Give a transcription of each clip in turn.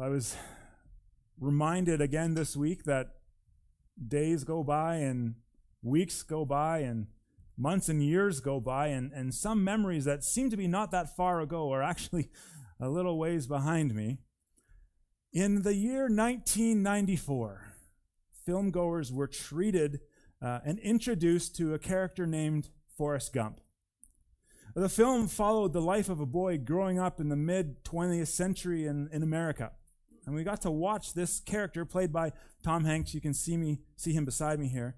I was reminded again this week that days go by and weeks go by and months and years go by, and, and some memories that seem to be not that far ago are actually a little ways behind me. In the year 1994, filmgoers were treated uh, and introduced to a character named Forrest Gump. The film followed the life of a boy growing up in the mid 20th century in, in America. And we got to watch this character played by Tom Hanks. You can see me, see him beside me here,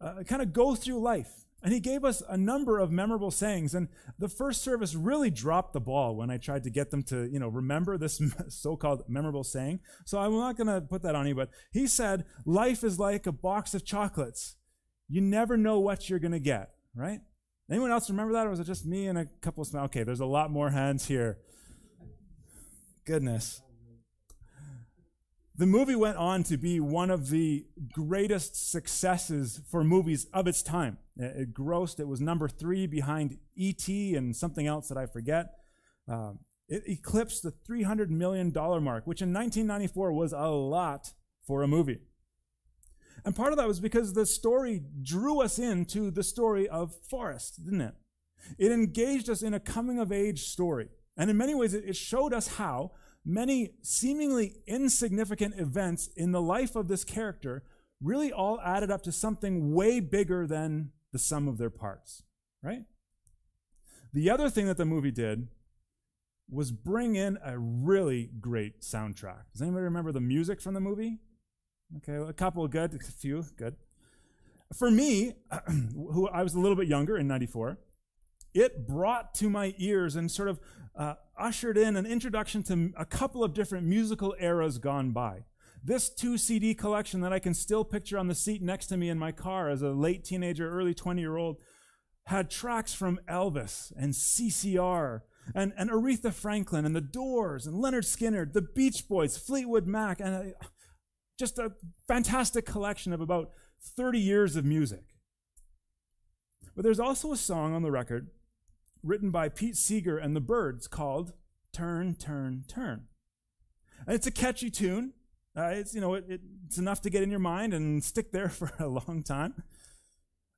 uh, kind of go through life. And he gave us a number of memorable sayings. And the first service really dropped the ball when I tried to get them to, you know, remember this so-called memorable saying. So I'm not going to put that on you, but he said, life is like a box of chocolates. You never know what you're going to get, right? Anyone else remember that, or was it just me and a couple of? Okay, there's a lot more hands here. Goodness. The movie went on to be one of the greatest successes for movies of its time. It grossed, it was number three behind E.T. and something else that I forget. Um, it eclipsed the $300 million mark, which in 1994 was a lot for a movie. And part of that was because the story drew us into the story of Forrest, didn't it? It engaged us in a coming of age story. And in many ways, it showed us how many seemingly insignificant events in the life of this character really all added up to something way bigger than the sum of their parts, right? The other thing that the movie did was bring in a really great soundtrack. Does anybody remember the music from the movie? Okay, a couple good, a few good. For me, who I was a little bit younger in 94, it brought to my ears and sort of uh, ushered in an introduction to a couple of different musical eras gone by. This two CD collection that I can still picture on the seat next to me in my car as a late teenager, early 20 year old, had tracks from Elvis and CCR and, and Aretha Franklin and The Doors and Lynyrd Skynyrd, the Beach Boys, Fleetwood Mac, and just a fantastic collection of about 30 years of music. But there's also a song on the record written by Pete Seeger and the Byrds called Turn, Turn, Turn. And it's a catchy tune. Uh, it's, you know, it, it's enough to get in your mind and stick there for a long time.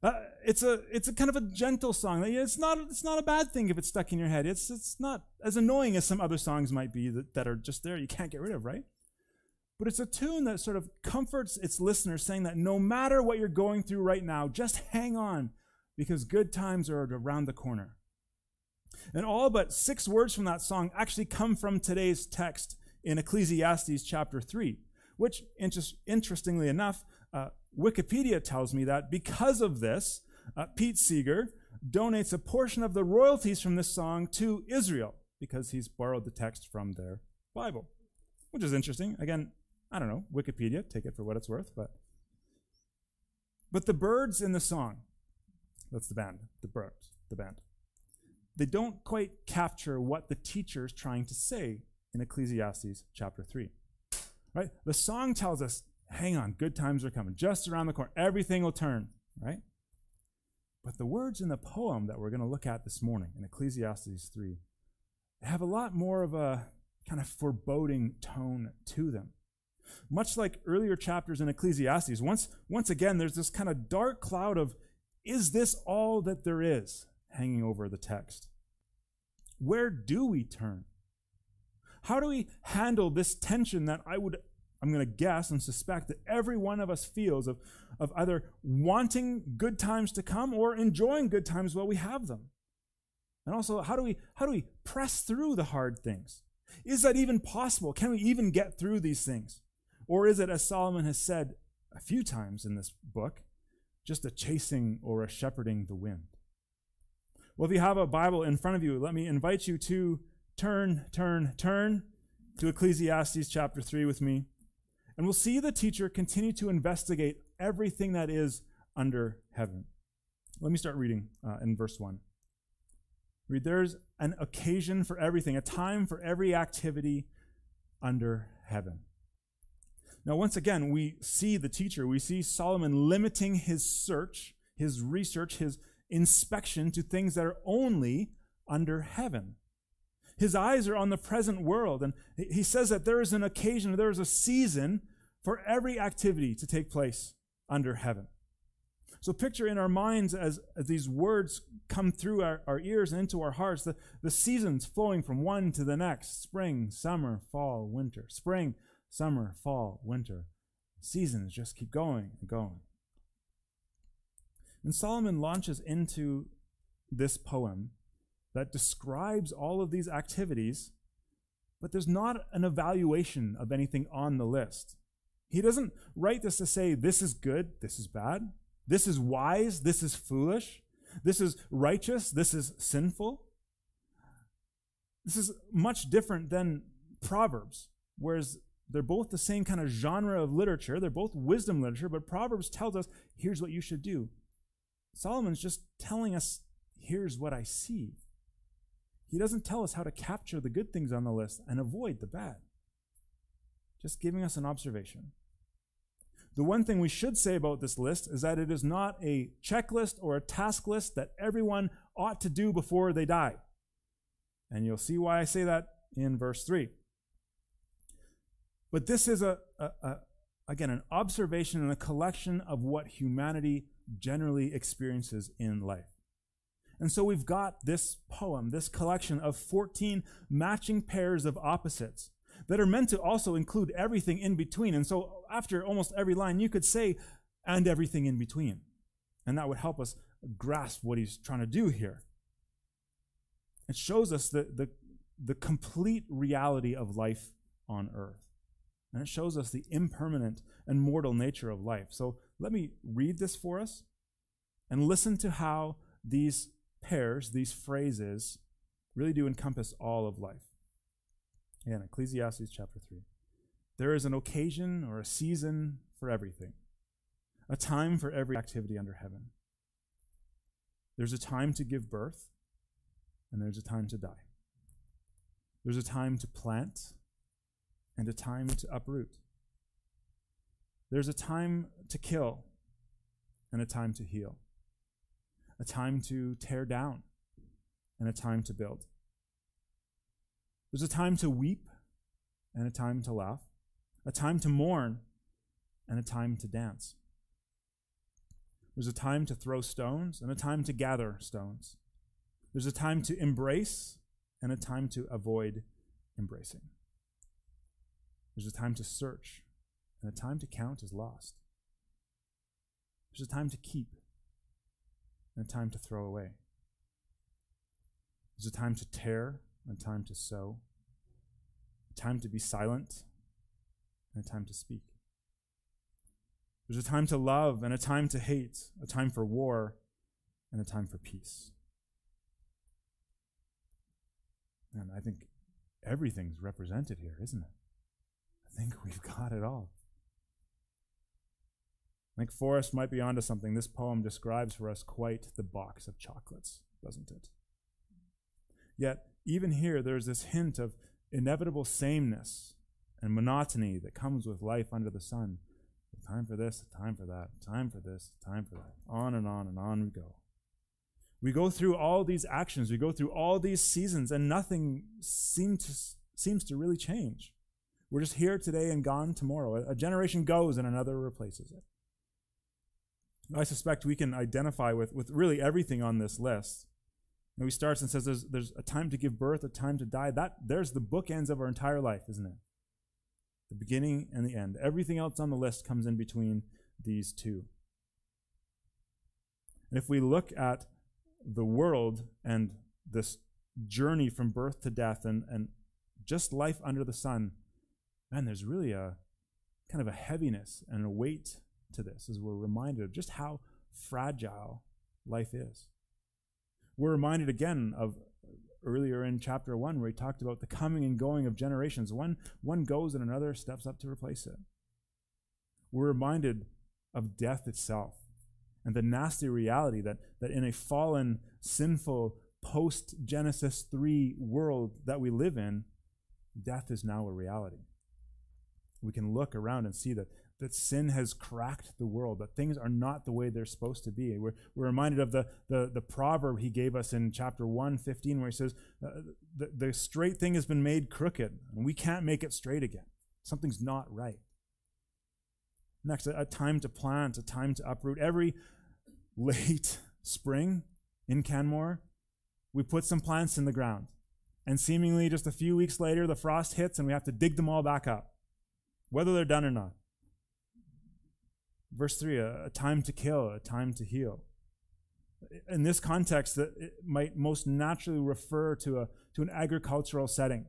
Uh, it's a it's a kind of a gentle song. It's not it's not a bad thing if it's stuck in your head. It's it's not as annoying as some other songs might be that, that are just there you can't get rid of, right? But it's a tune that sort of comforts its listeners, saying that no matter what you're going through right now, just hang on because good times are around the corner. And all but six words from that song actually come from today's text in Ecclesiastes chapter 3, which, interestingly enough, uh, Wikipedia tells me that because of this, uh, Pete Seeger donates a portion of the royalties from this song to Israel because he's borrowed the text from their Bible, which is interesting. Again, I don't know, Wikipedia, take it for what it's worth, but but the Byrds in the song, that's the band, the Byrds, the band. They don't quite capture what the teacher is trying to say in Ecclesiastes chapter 3. Right? The song tells us, hang on, good times are coming, just around the corner, everything will turn, right? But the words in the poem that we're going to look at this morning in Ecclesiastes 3 have a lot more of a kind of foreboding tone to them. Much like earlier chapters in Ecclesiastes, once, once again, there's this kind of dark cloud of, is this all that there is hanging over the text? Where do we turn? How do we handle this tension that I would, I'm going to guess and suspect that every one of us feels of, of either wanting good times to come or enjoying good times while we have them? And also, how do we, how do we press through the hard things? Is that even possible? Can we even get through these things? Or is it, as Solomon has said a few times in this book, just a chasing or a shepherding the wind? Well, if you have a Bible in front of you, let me invite you to turn, turn, turn to Ecclesiastes chapter 3 with me. And we'll see the teacher continue to investigate everything that is under heaven. Let me start reading uh, in verse 1. Read, there's an occasion for everything, a time for every activity under heaven. Now, once again, we see the teacher, we see Solomon limiting his search, his research, his inspection to things that are only under heaven. His eyes are on the present world. And he says that there is an occasion, there is a season for every activity to take place under heaven. So picture in our minds as, as these words come through our, our ears and into our hearts, the, the seasons flowing from one to the next spring, summer, fall, winter. Spring, summer, fall, winter. Seasons just keep going and going. And Solomon launches into this poem that describes all of these activities, but there's not an evaluation of anything on the list. He doesn't write this to say, this is good, this is bad, this is wise, this is foolish, this is righteous, this is sinful. This is much different than Proverbs, whereas they're both the same kind of genre of literature. They're both wisdom literature, but Proverbs tells us, here's what you should do. Solomon's just telling us, here's what I see. He doesn't tell us how to capture the good things on the list and avoid the bad. Just giving us an observation. The one thing we should say about this list is that it is not a checklist or a task list that everyone ought to do before they die. And you'll see why I say that in verse 3. But this is a, a, a again an observation and a collection of what humanity generally experiences in life. And so we've got this poem, this collection of 14 matching pairs of opposites that are meant to also include everything in between. And so after almost every line, you could say, and everything in between. And that would help us grasp what he's trying to do here. It shows us the, the, the complete reality of life on earth. And it shows us the impermanent and mortal nature of life. So let me read this for us and listen to how these pairs, these phrases, really do encompass all of life. Again, Ecclesiastes chapter 3. There is an occasion or a season for everything, a time for every activity under heaven. There's a time to give birth, and there's a time to die. There's a time to plant, and a time to uproot. There's a time to kill, and a time to heal. A time to tear down, and a time to build. There's a time to weep and a time to laugh, a time to mourn and a time to dance. There's a time to throw stones and a time to gather stones. There's a time to embrace and a time to avoid embracing. There's a time to search and a time to count as lost. There's a time to keep and a time to throw away. There's a time to tear and a time to sow, a time to be silent, and a time to speak. There's a time to love and a time to hate, a time for war and a time for peace. And I think everything's represented here, isn't it? I think we've got it all. I think Forrest might be onto something. This poem describes for us quite the box of chocolates, doesn't it? Yet, even here, there's this hint of inevitable sameness and monotony that comes with life under the sun. Time for this, time for that, time for this, time for that. On and on and on we go. We go through all these actions, we go through all these seasons, and nothing seem to, seems to really change. We're just here today and gone tomorrow. A generation goes and another replaces it. I suspect we can identify with, with really everything on this list. And he starts and says there's, there's a time to give birth, a time to die. That There's the bookends of our entire life, isn't it? The beginning and the end. Everything else on the list comes in between these two. And if we look at the world and this journey from birth to death and, and just life under the sun, man, there's really a kind of a heaviness and a weight to this as we're reminded of just how fragile life is. We're reminded again of earlier in chapter 1 where he talked about the coming and going of generations. One, one goes and another steps up to replace it. We're reminded of death itself and the nasty reality that, that in a fallen, sinful, post Genesis 3 world that we live in, death is now a reality. We can look around and see that that sin has cracked the world, that things are not the way they're supposed to be. We're, we're reminded of the, the, the proverb he gave us in chapter 1, 15, where he says, uh, the, the straight thing has been made crooked, and we can't make it straight again. Something's not right. Next, a, a time to plant, a time to uproot. Every late spring in Canmore, we put some plants in the ground. And seemingly just a few weeks later, the frost hits and we have to dig them all back up, whether they're done or not. Verse 3 a, a time to kill, a time to heal. In this context, that it might most naturally refer to, a, to an agricultural setting,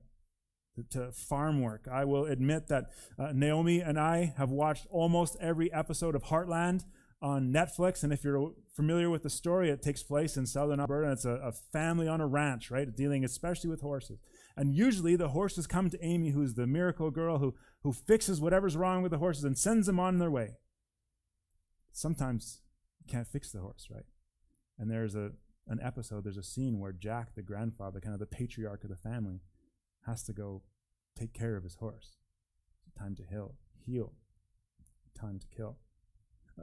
to farm work. I will admit that uh, Naomi and I have watched almost every episode of Heartland on Netflix. And if you're familiar with the story, it takes place in southern Alberta. It's a, a, family on a ranch, right? Dealing especially with horses. And usually the horses come to Amy, who's the miracle girl who, who fixes whatever's wrong with the horses and sends them on their way. Sometimes you can't fix the horse, right? And there's a an episode, there's a scene where Jack, the grandfather, kind of the patriarch of the family, has to go take care of his horse. Time to heal, heal. Time to kill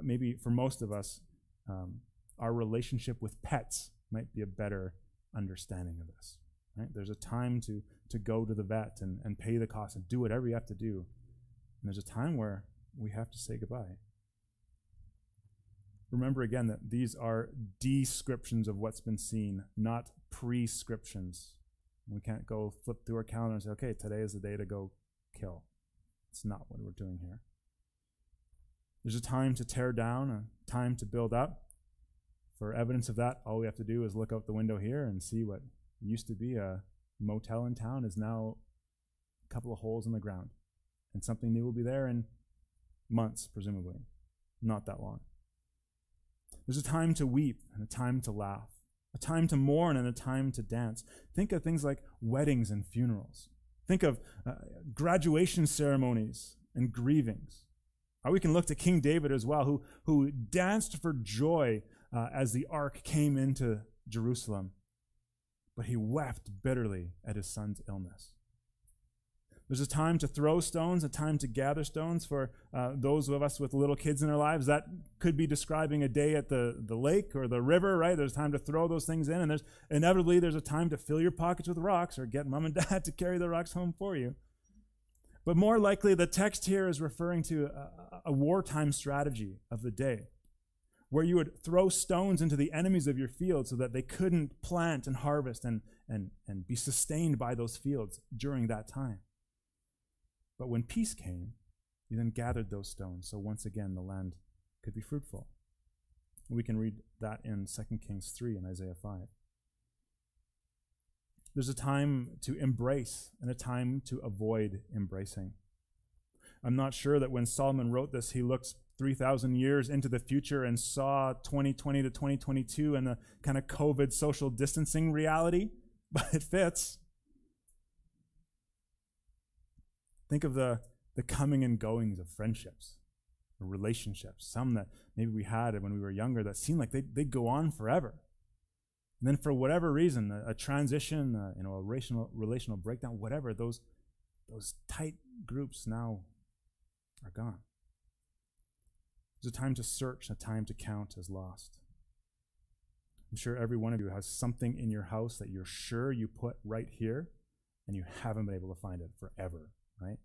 maybe for most of us, um, our relationship with pets might be a better understanding of this. Right? There's a time to to go to the vet and, and pay the cost and do whatever you have to do. And there's a time where we have to say goodbye. Remember again that these are descriptions of what's been seen, not prescriptions. We can't go flip through our calendar and say, okay, today is the day to go kill. It's not what we're doing here. There's a time to tear down, a time to build up. For evidence of that, all we have to do is look out the window here and see what used to be a motel in town is now a couple of holes in the ground. And something new will be there in months, presumably. Not that long. There's a time to weep and a time to laugh, a time to mourn and a time to dance. Think of things like weddings and funerals. Think of uh, graduation ceremonies and grievings. Or we can look to King David as well, who, who danced for joy uh, as the ark came into Jerusalem, but he wept bitterly at his son's illness. There's a time to throw stones, a time to gather stones for uh, those of us with little kids in our lives. That could be describing a day at the, the lake or the river, right? There's time to throw those things in, and there's inevitably there's a time to fill your pockets with rocks or get mom and dad to carry the rocks home for you. But more likely, the text here is referring to a, a, wartime strategy of the day, where you would throw stones into the enemies of your field so that they couldn't plant and harvest and, and, and be sustained by those fields during that time. But when peace came, he then gathered those stones, so once again the land could be fruitful. We can read that in 2 Kings 3 and Isaiah 5. There's a time to embrace and a time to avoid embracing. I'm not sure that when Solomon wrote this, he looked 3,000 years into the future and saw 2020 to 2022 and the kind of COVID social distancing reality, but it fits. Think of the, the coming and goings of friendships or relationships, some that maybe we had when we were younger that seemed like they, they'd go on forever. And then for whatever reason, a, a transition, uh, you know, a relational, relational breakdown, whatever, those, those tight groups now are gone. There's a time to search, a time to count as lost. I'm sure every one of you has something in your house that you're sure you put right here and you haven't been able to find it forever, right?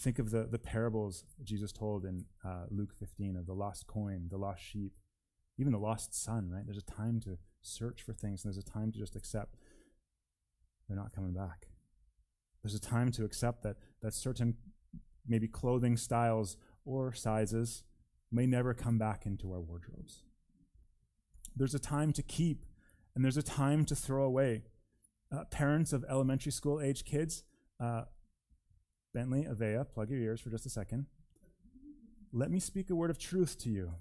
Think of the, the parables Jesus told in uh, Luke 15 of the lost coin, the lost sheep, even the lost son, right? There's a time to search for things, and there's a time to just accept they're not coming back. There's a time to accept that, that certain maybe clothing styles or sizes may never come back into our wardrobes. There's a time to keep, and there's a time to throw away. Uh, parents of elementary school age kids, uh, Bentley, Avea, plug your ears for just a second. Let me speak a word of truth to you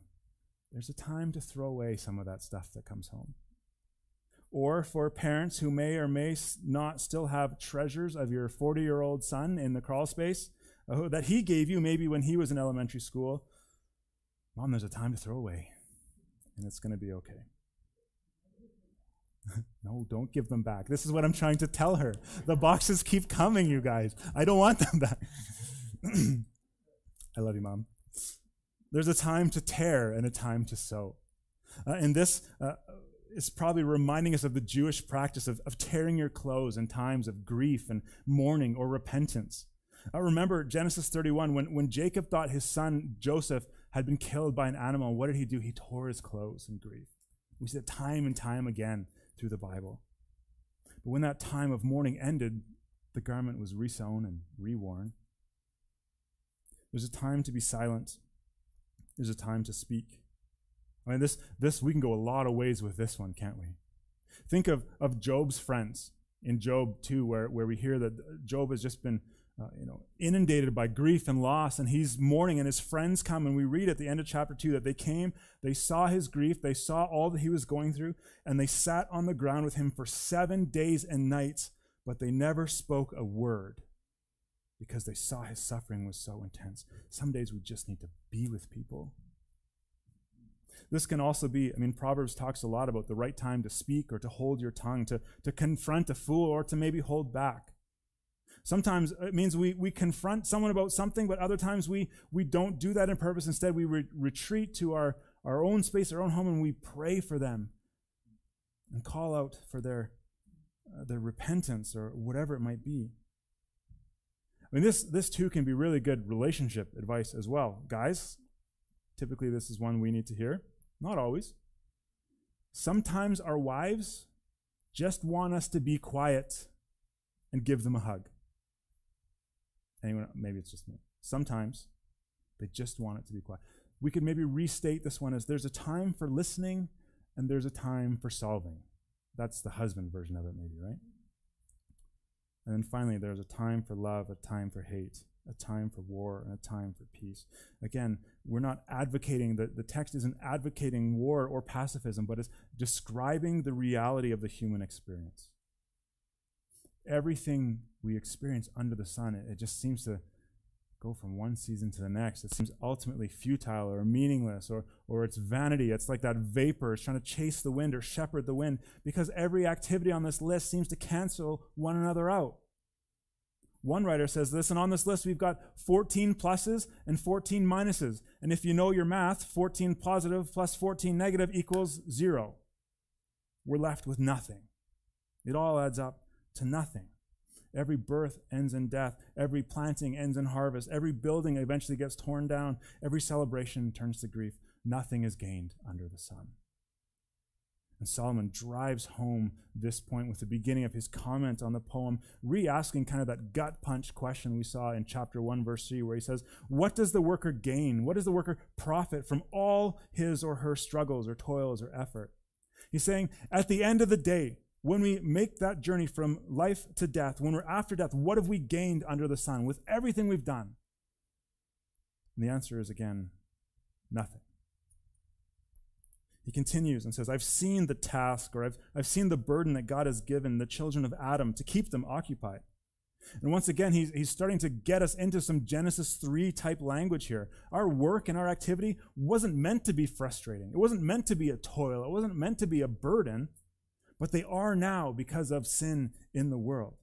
there's a time to throw away some of that stuff that comes home. Or for parents who may or may not still have treasures of your 40 year old son in the crawl space uh, that he gave you maybe when he was in elementary school, Mom, there's a time to throw away, and it's going to be okay. No, don't give them back. This is what I'm trying to tell her. The boxes keep coming, you guys. I don't want them back. I love you, Mom. There's a time to tear and a time to sow. Uh, and this uh, is probably reminding us of the Jewish practice of, of tearing your clothes in times of grief and mourning or repentance. I remember Genesis 31 when, when Jacob thought his son Joseph had been killed by an animal. What did he do? He tore his clothes in grief. We see it time and time again through the Bible. But when that time of mourning ended, the garment was resewn and reworn. There's a time to be silent. There's a time to speak. I mean, this, this we can go a lot of ways with this one, can't we? Think of, of Job's friends in Job 2, where, where we hear that Job has just been uh, you know, inundated by grief and loss, and he's mourning, and his friends come, and we read at the end of chapter 2 that they came, they saw his grief, they saw all that he was going through, and they sat on the ground with him for seven days and nights, but they never spoke a word because they saw his suffering was so intense. Some days we just need to be with people. This can also be, I mean, Proverbs talks a lot about the right time to speak or to hold your tongue, to, to confront a fool or to maybe hold back. Sometimes it means we, we confront someone about something, but other times we, we don't do that in purpose. Instead, we re- retreat to our, our own space, our own home, and we pray for them and call out for their, uh, their repentance or whatever it might be. I mean, this, this too can be really good relationship advice as well. Guys, typically this is one we need to hear. Not always. Sometimes our wives just want us to be quiet and give them a hug. Anyone, maybe it's just me. Sometimes they just want it to be quiet. We could maybe restate this one as there's a time for listening and there's a time for solving. That's the husband version of it, maybe, right? And then finally, there's a time for love, a time for hate, a time for war, and a time for peace. Again, we're not advocating, the, the text isn't advocating war or pacifism, but it's describing the reality of the human experience everything we experience under the sun, it, it just seems to go from one season to the next. It seems ultimately futile or meaningless or, or it's vanity. It's like that vapor. It's trying to chase the wind or shepherd the wind because every activity on this list seems to cancel one another out. One writer says, listen, on this list we've got 14 pluses and 14 minuses. And if you know your math, 14 positive plus 14 negative equals zero. We're left with nothing. It all adds up to nothing. Every birth ends in death. Every planting ends in harvest. Every building eventually gets torn down. Every celebration turns to grief. Nothing is gained under the sun. And Solomon drives home this point with the beginning of his comment on the poem, re asking kind of that gut punch question we saw in chapter 1, verse 3, where he says, What does the worker gain? What does the worker profit from all his or her struggles or toils or effort? He's saying, At the end of the day, when we make that journey from life to death, when we're after death, what have we gained under the sun with everything we've done? And the answer is again, nothing. He continues and says, I've seen the task or I've, I've seen the burden that God has given the children of Adam to keep them occupied. And once again, he's, he's starting to get us into some Genesis 3 type language here. Our work and our activity wasn't meant to be frustrating. It wasn't meant to be a toil. It wasn't meant to be a burden but they are now because of sin in the world.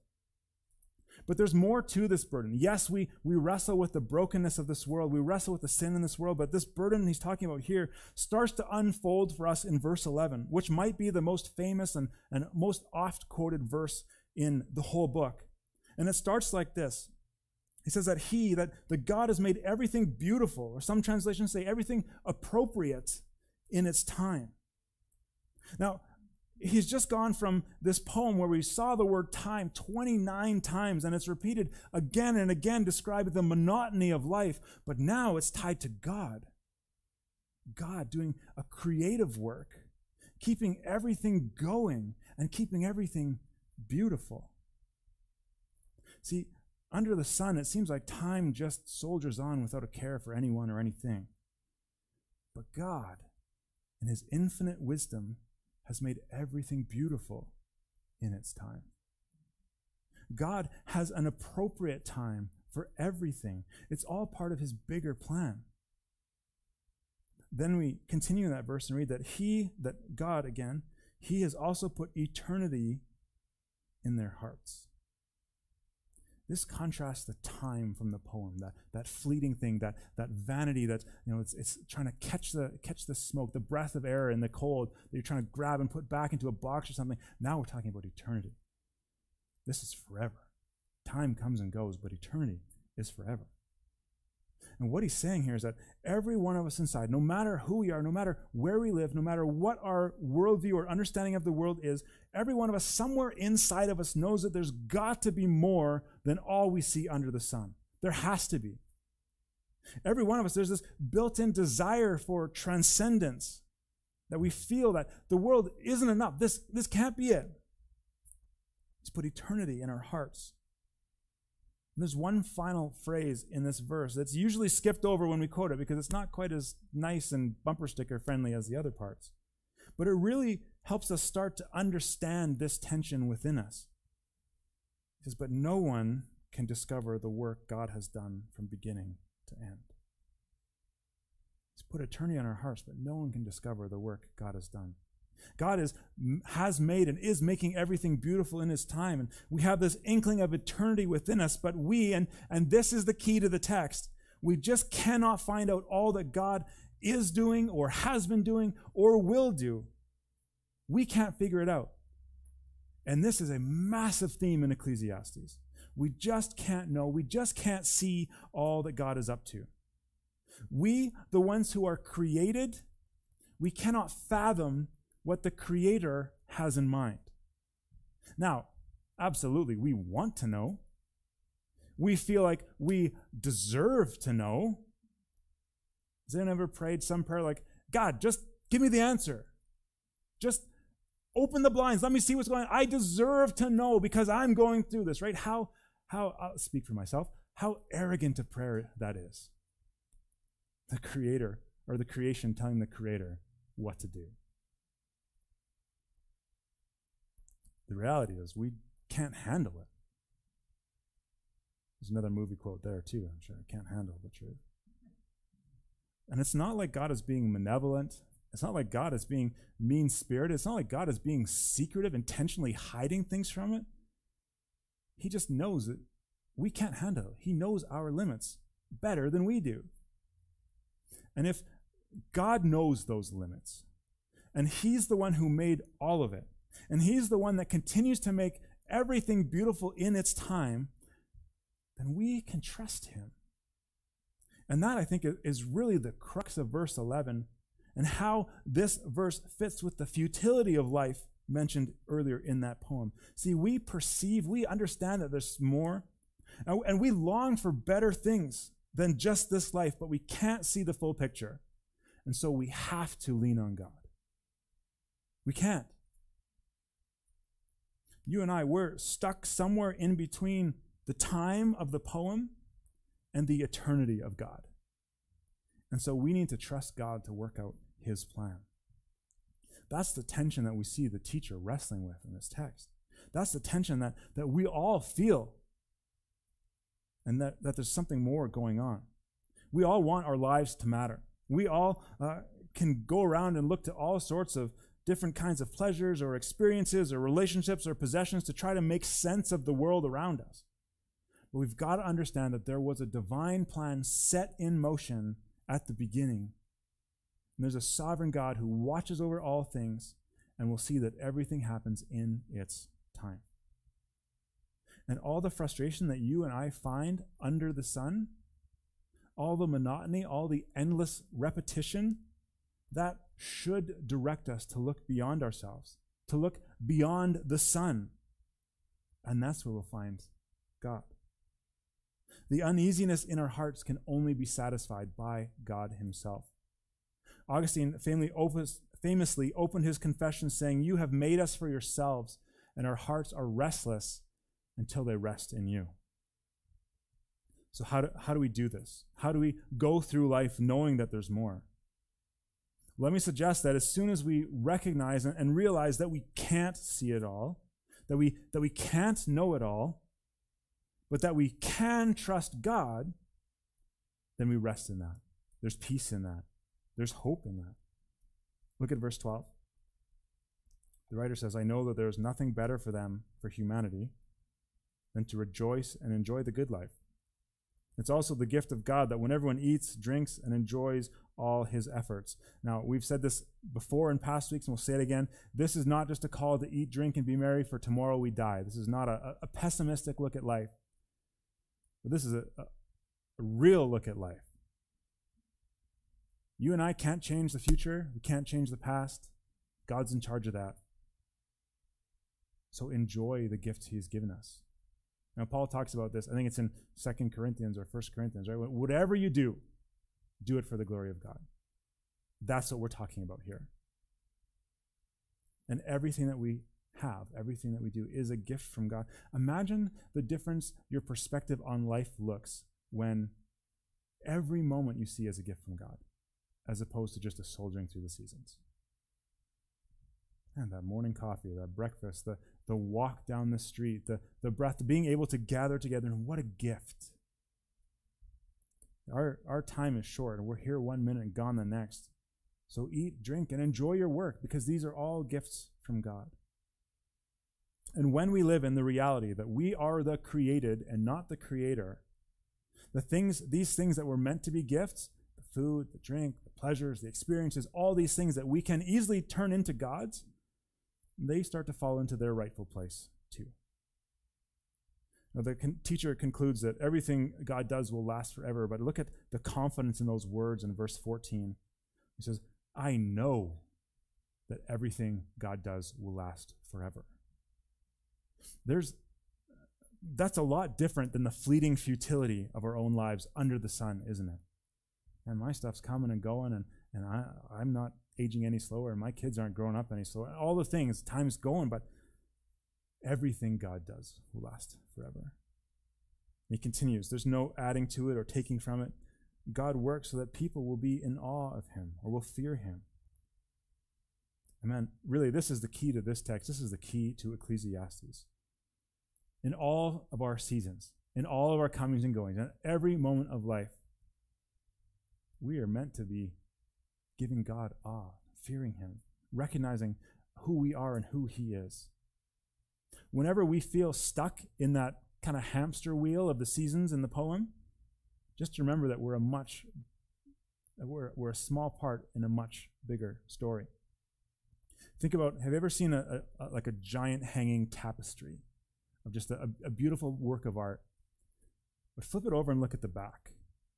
But there's more to this burden. Yes, we, we wrestle with the brokenness of this world. We wrestle with the sin in this world. But this burden he's talking about here starts to unfold for us in verse 11, which might be the most famous and, and most oft quoted verse in the whole book. And it starts like this. He says that he, that the God has made everything beautiful, or some translations say everything appropriate in its time. Now, he's just gone from this poem where we saw the word time 29 times and it's repeated again and again describing the monotony of life but now it's tied to god. God doing a creative work keeping everything going and keeping everything beautiful. See under the sun it seems like time just soldiers on without a care for anyone or anything. But god in his infinite wisdom has made everything beautiful in its time. God has an appropriate time for everything. It's all part of his bigger plan. Then we continue in that verse and read that he, that God again, he has also put eternity in their hearts. This contrasts the time from the poem, that, that fleeting thing, that, that vanity that, you know, it's, it's trying to catch the, catch the smoke, the breath of air in the cold that you're trying to grab and put back into a box or something. Now we're talking about eternity. This is forever. Time comes and goes, but eternity is forever. And what he's saying here is that every one of us inside, no matter who we are, no matter where we live, no matter what our worldview or understanding of the world is, every one of us, somewhere inside of us, knows that there's got to be more than all we see under the sun. There has to be. Every one of us, there's this built in desire for transcendence that we feel that the world isn't enough. This, this can't be it. Let's put eternity in our hearts. There's one final phrase in this verse that's usually skipped over when we quote it because it's not quite as nice and bumper sticker friendly as the other parts. But it really helps us start to understand this tension within us. He says, But no one can discover the work God has done from beginning to end. He's put eternity on our hearts, but no one can discover the work God has done God is, has made and is making everything beautiful in His time. And we have this inkling of eternity within us, but we, and, and this is the key to the text, we just cannot find out all that God is doing or has been doing or will do. We can't figure it out. And this is a massive theme in Ecclesiastes. We just can't know. We just can't see all that God is up to. We, the ones who are created, we cannot fathom what the Creator has in mind. Now, absolutely, we want to know. We feel like we deserve to know. Has anyone ever prayed some prayer like, God, just give me the answer? Just open the blinds. Let me see what's going on. I deserve to know because I'm going through this, right? How, how, I'll speak for myself, how arrogant a prayer that is. The Creator or the creation telling the Creator what to do. The reality is, we can't handle it. There's another movie quote there, too. I'm sure. I can't handle the truth. And it's not like God is being malevolent. It's not like God is being mean spirited. It's not like God is being secretive, intentionally hiding things from it. He just knows that we can't handle it. He knows our limits better than we do. And if God knows those limits, and He's the one who made all of it, and He's the one that continues to make everything beautiful in its time, then we can trust Him. And that, I think, is really the crux of verse 11 and how this verse fits with the futility of life mentioned earlier in that poem. See, we perceive, we understand that there's more, and we long for better things than just this life, but we can't see the full picture. And so we have to lean on God. We can't you and I, we're stuck somewhere in between the time of the poem and the eternity of God. And so we need to trust God to work out his plan. That's the tension that we see the teacher wrestling with in this text. That's the tension that, that we all feel, and that, that there's something more going on. We all want our lives to matter. We all uh, can go around and look to all sorts of different kinds of pleasures or experiences or relationships or possessions to try to make sense of the world around us. But we've got to understand that there was a divine plan set in motion at the beginning. And there's a sovereign God who watches over all things and will see that everything happens in its time. And all the frustration that you and I find under the sun, all the monotony, all the endless repetition, that should direct us to look beyond ourselves, to look beyond the sun. And that's where we'll find God. The uneasiness in our hearts can only be satisfied by God Himself. Augustine famously opened his confession saying, You have made us for yourselves, and our hearts are restless until they rest in you. So, how do, how do we do this? How do we go through life knowing that there's more? Let me suggest that as soon as we recognize and realize that we can't see it all, that we, that we can't know it all, but that we can trust God, then we rest in that. There's peace in that. There's hope in that. Look at verse 12. The writer says, I know that there is nothing better for them, for humanity, than to rejoice and enjoy the good life. It's also the gift of God that when everyone eats, drinks, and enjoys all his efforts. Now, we've said this before in past weeks, and we'll say it again. This is not just a call to eat, drink, and be merry, for tomorrow we die. This is not a, a pessimistic look at life, but this is a, a, real look at life. You and I can't change the future, we can't change the past. God's in charge of that. So enjoy the gifts he's given us. Now, Paul talks about this. I think it's in Second Corinthians or First Corinthians, right? Whatever you do, do it for the glory of God. That's what we're talking about here. And everything that we have, everything that we do, is a gift from God. Imagine the difference your perspective on life looks when every moment you see as a gift from God, as opposed to just a soldiering through the seasons. And that morning coffee, that breakfast, the, the walk down the street, the, the breath, being able to gather together, and what a gift. Our, our time is short, and we're here one minute and gone the next. So eat, drink, and enjoy your work because these are all gifts from God. And when we live in the reality that we are the created and not the creator, the things, these things that were meant to be gifts, the food, the drink, the pleasures, the experiences, all these things that we can easily turn into God's, they start to fall into their rightful place too. The con- teacher concludes that everything God does will last forever, but look at the confidence in those words in verse 14. He says, I know that everything God does will last forever. There's that's a lot different than the fleeting futility of our own lives under the sun, isn't it? And my stuff's coming and going, and, and I, I'm not aging any slower, and my kids aren't growing up any slower. All the things, time's going, but everything God does will last forever. He continues, there's no adding to it or taking from it. God works so that people will be in awe of him or will fear him. Amen. Really, this is the key to this text. This is the key to Ecclesiastes. In all of our seasons, in all of our comings and goings, in every moment of life, we are meant to be giving God awe, fearing him, recognizing who we are and who he is whenever we feel stuck in that kind of hamster wheel of the seasons in the poem, just remember that we're a much we're, we're a small part in a much bigger story. Think about have you ever seen a, a, a like a giant hanging tapestry of just a, a beautiful work of art? But flip it over and look at the back.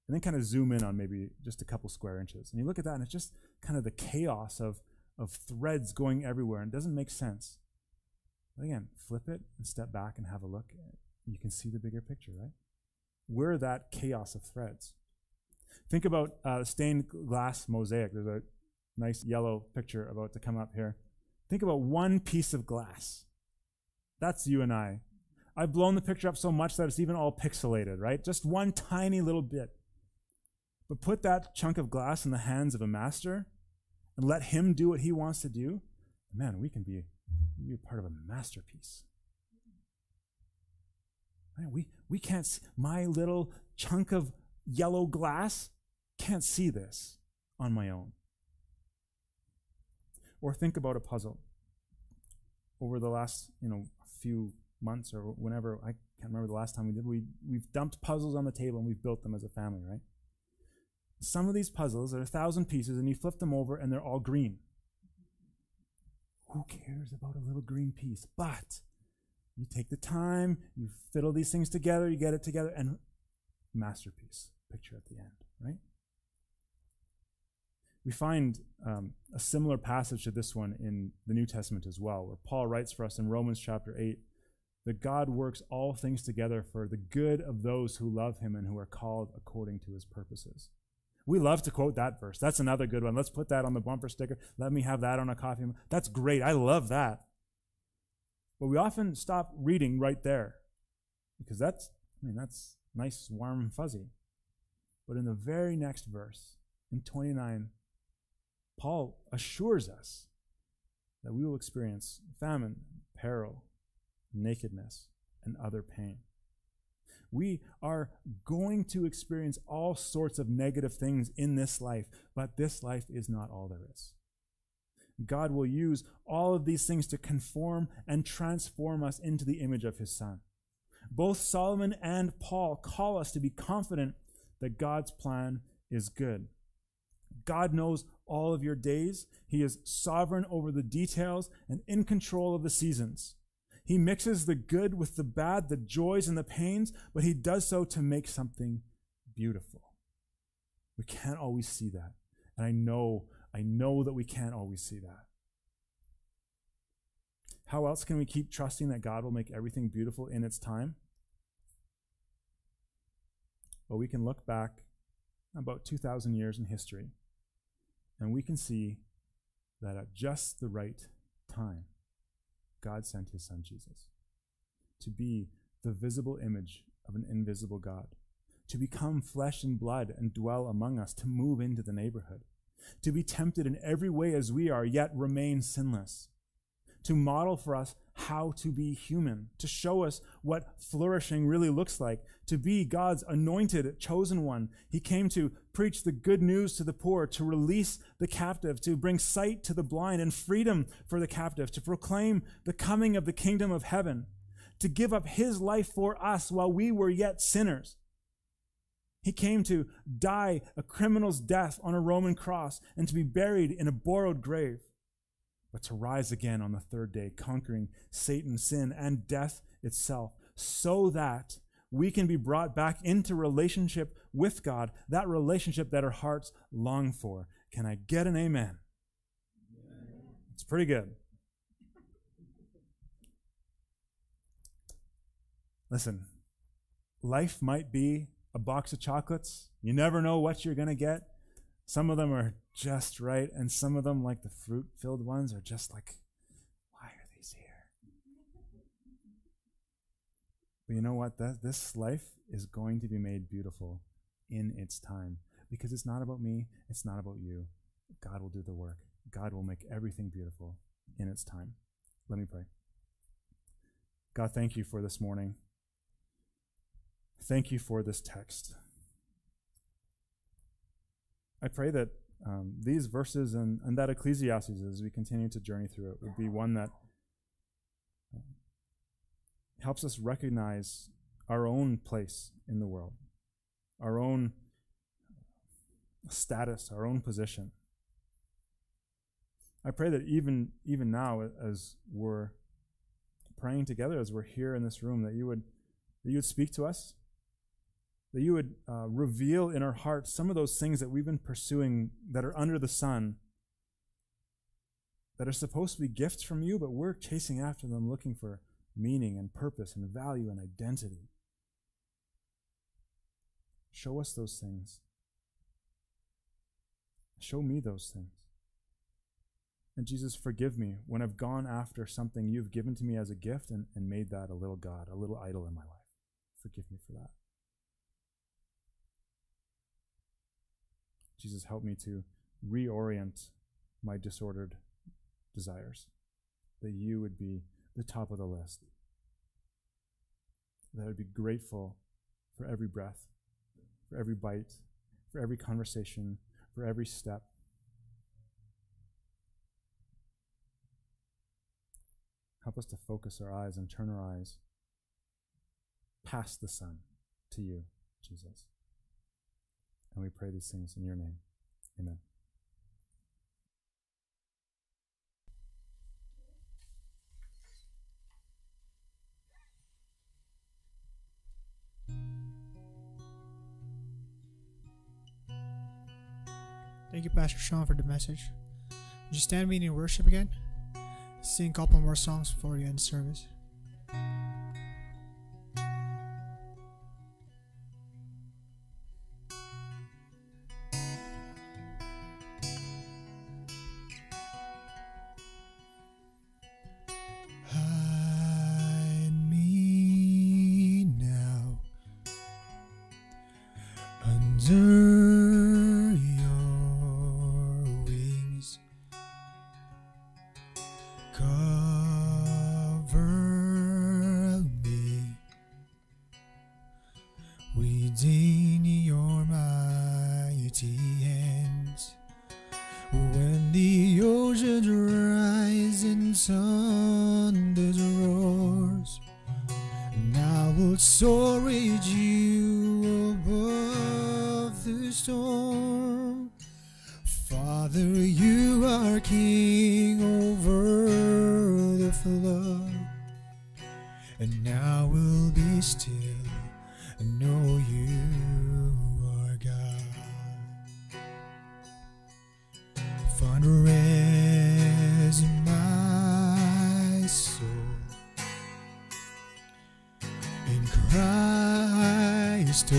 And then kind of zoom in on maybe just a couple square inches. And you look at that and it's just kind of the chaos of, of threads going everywhere and it doesn't make sense. But again, flip it and step back and have a look. You can see the bigger picture, right? We're that chaos of threads. Think about uh, stained glass mosaic. There's a nice yellow picture about to come up here. Think about one piece of glass. That's you and I. I've blown the picture up so much that it's even all pixelated, right? Just one tiny little bit. But put that chunk of glass in the hands of a master and let him do what he wants to do. Man, we can be you're part of a masterpiece. We, we can't see, my little chunk of yellow glass can't see this on my own. Or think about a puzzle. Over the last, you know, a few months or whenever, I can't remember the last time we did, we, we've dumped puzzles on the table and we've built them as a family, right? Some of these puzzles are a thousand pieces and you flip them over and they're all green. Who cares about a little green piece? But you take the time, you fiddle these things together, you get it together, and masterpiece picture at the end, right? We find um, a similar passage to this one in the New Testament as well, where Paul writes for us in Romans chapter 8 that God works all things together for the good of those who love him and who are called according to his purposes. We love to quote that verse. That's another good one. Let's put that on the bumper sticker. Let me have that on a coffee. That's great. I love that. But we often stop reading right there because that's, I mean, that's nice, warm, and fuzzy. But in the very next verse, in 29, Paul assures us that we will experience famine, peril, nakedness, and other pain. We are going to experience all sorts of negative things in this life, but this life is not all there is. God will use all of these things to conform and transform us into the image of his son. both Solomon and Paul call us to be confident that God's plan is good. God knows all of your days. He is sovereign over the details and in control of the seasons. He mixes the good with the bad, the joys and the pains, but he does so to make something beautiful. We can't always see that. And I know, I know that we can't always see that. How else can we keep trusting that God will make everything beautiful in its time? Well, we can look back about 2,000 years in history and we can see that at just the right time, God sent his son Jesus to be the visible image of an invisible God, to become flesh and blood and dwell among us, to move into the neighborhood, to be tempted in every way as we are, yet remain sinless, to model for us how to be human, to show us what flourishing really looks like, to be God's anointed, chosen one. He came to preach the good news to the poor, to release the captive, to bring sight to the blind and freedom for the captive, to proclaim the coming of the kingdom of heaven, to give up his life for us while we were yet sinners. He came to die a criminal's death on a Roman cross and to be buried in a borrowed grave but to rise again on the third day, conquering Satan, sin, and death itself, so that we can be brought back into relationship with God, that relationship that our hearts long for. Can I get an amen? It's pretty good. Listen, life might be a box of chocolates. You never know what you're going to get. Some of them are just right, and some of them, like the fruit filled ones, are just like, why are these here? But you know what? That, this life is going to be made beautiful in its time because it's not about me, it's not about you. God will do the work, God will make everything beautiful in its time. Let me pray. God, thank you for this morning. Thank you for this text. I pray that um, these verses and, and that Ecclesiastes, as we continue to journey through it, would be one that uh, helps us recognize our own place in the world, our own status, our own position. I pray that even even now, as we're praying together, as we're here in this room, that you would that you would speak to us, that you would uh, reveal in our hearts some of those things that we've been pursuing that are under the sun, that are supposed to be gifts from you, but we're chasing after them looking for meaning and purpose and value and identity. Show us those things. Show me those things. And Jesus, forgive me when I've gone after something you've given to me as a gift and, and made that a little God, a little idol in my life. Forgive me for that. Jesus, help me to reorient my disordered desires, that you would be the top of the list, that I would be grateful for every breath, for every bite, for every conversation, for every step. Help us to focus our eyes and turn our eyes past the sun to you, Jesus. And we pray these things in your name. Amen. Thank you, Pastor Sean, for the message. Would you stand me in worship again? Sing a couple more songs before you end service. Christ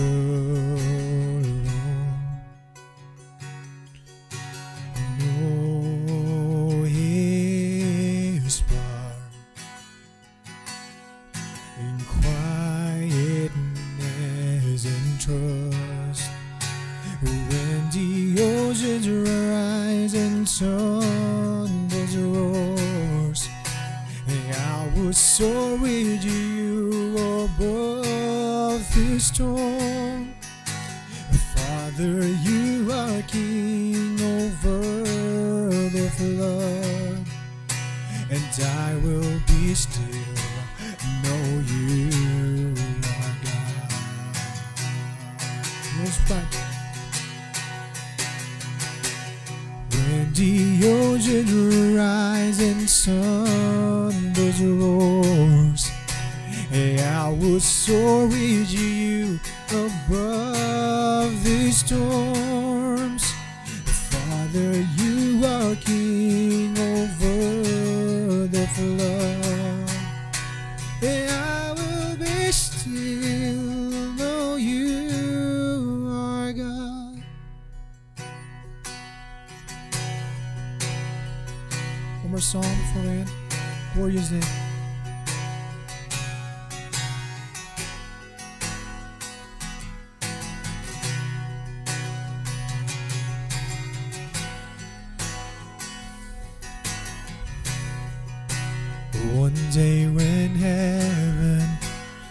One day when heaven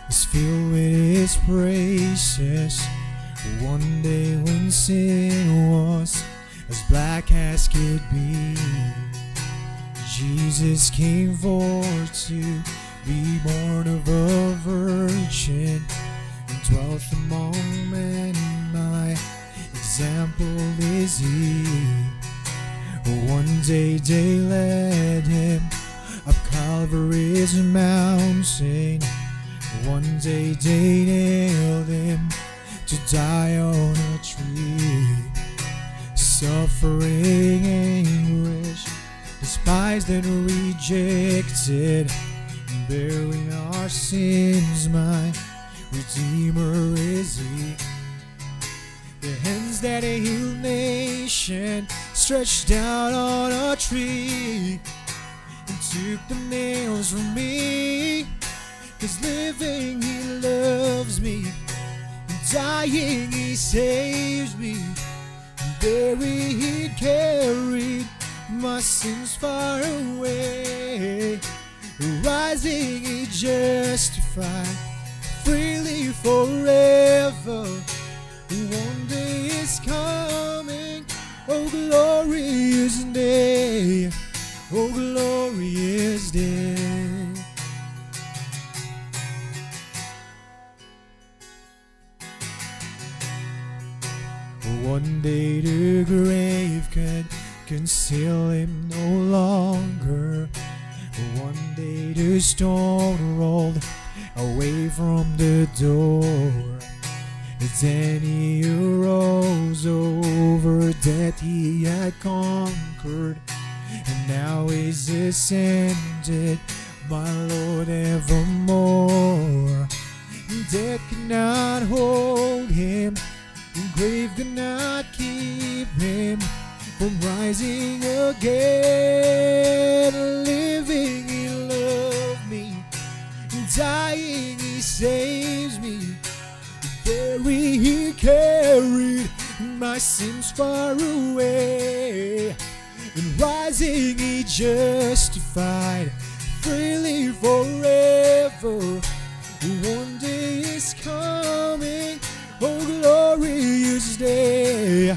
is filled with its praises, one day when sin was as black as could be, Jesus came forth to be born of a virgin and dwelt among men. My example is he. One day up Calvary's mountain. One day they nailed him to die on a tree. Suffering anguish, despised and rejected, bearing our sins, my Redeemer is he. The hands that heal nation stretched out on a tree took the nails from me. Cause living he loves me, and dying he saves me. And buried he carried my sins far away. Rising he justified freely forever. Oh glorious day. One day the grave could conceal him no longer. One day the stone rolled away from the door. Then he arose over death he had conquered, now is ascended, my Lord evermore. Death cannot hold him, grave cannot keep him from rising again. Living, he loved me, dying, he saves me. Buried, he carried my sins far away. And rising, he justified freely forever. One day is coming, oh glorious day,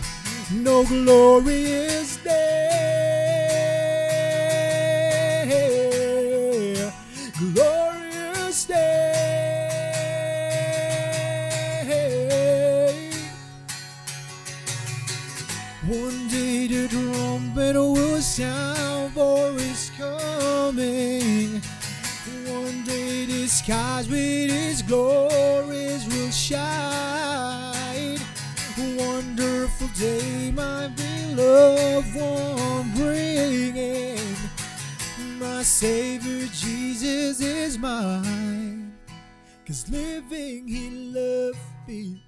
no glorious day. Glories will shine. Wonderful day, my beloved one bringing. My Savior Jesus is mine. Cause living he loved me,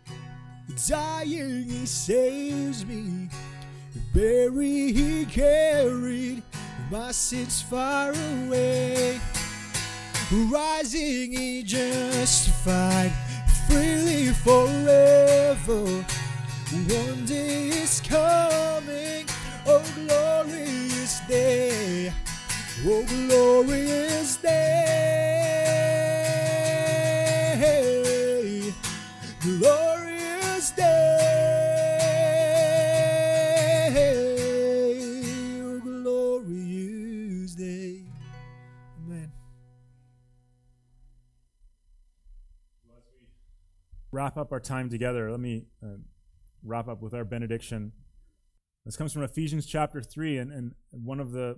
dying he saves me. Buried he carried my sins far away. Rising he justified freely forever. One day is coming, oh glorious day, oh glorious day, wrap up our time together, let me uh, wrap up with our benediction. This comes from Ephesians chapter 3, and, and one of the,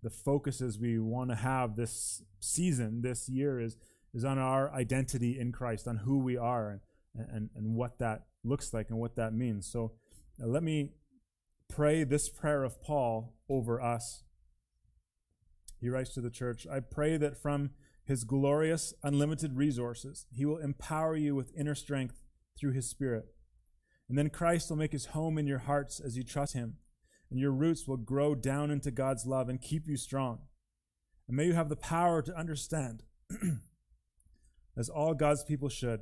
the focuses we want to have this season, this year, is, is on our identity in Christ, on who we are, and, and, and what that looks like and what that means. So uh, let me pray this prayer of Paul over us. He writes to the church I pray that from his glorious, unlimited resources, he will empower you with inner strength through his Spirit. And then Christ will make his home in your hearts as you trust him, and your roots will grow down into God's love and keep you strong. And may you have the power to understand, as all God's people should,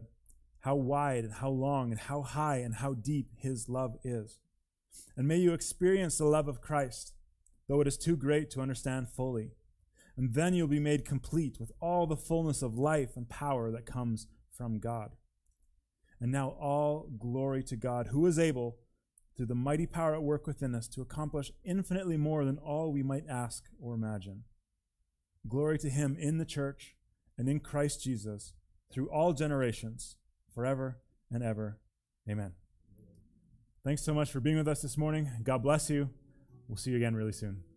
how wide and how long and how high and how deep his love is. And may you experience the love of Christ, though it is too great to understand fully. And then you'll be made complete with all the fullness of life and power that comes from God. And now all glory to God, who is able, through the mighty power at work within us, to accomplish infinitely more than all we might ask or imagine. Glory to him in the church and in Christ Jesus through all generations, forever and ever. Amen. Thanks so much for being with us this morning. God bless you. We'll see you again really soon.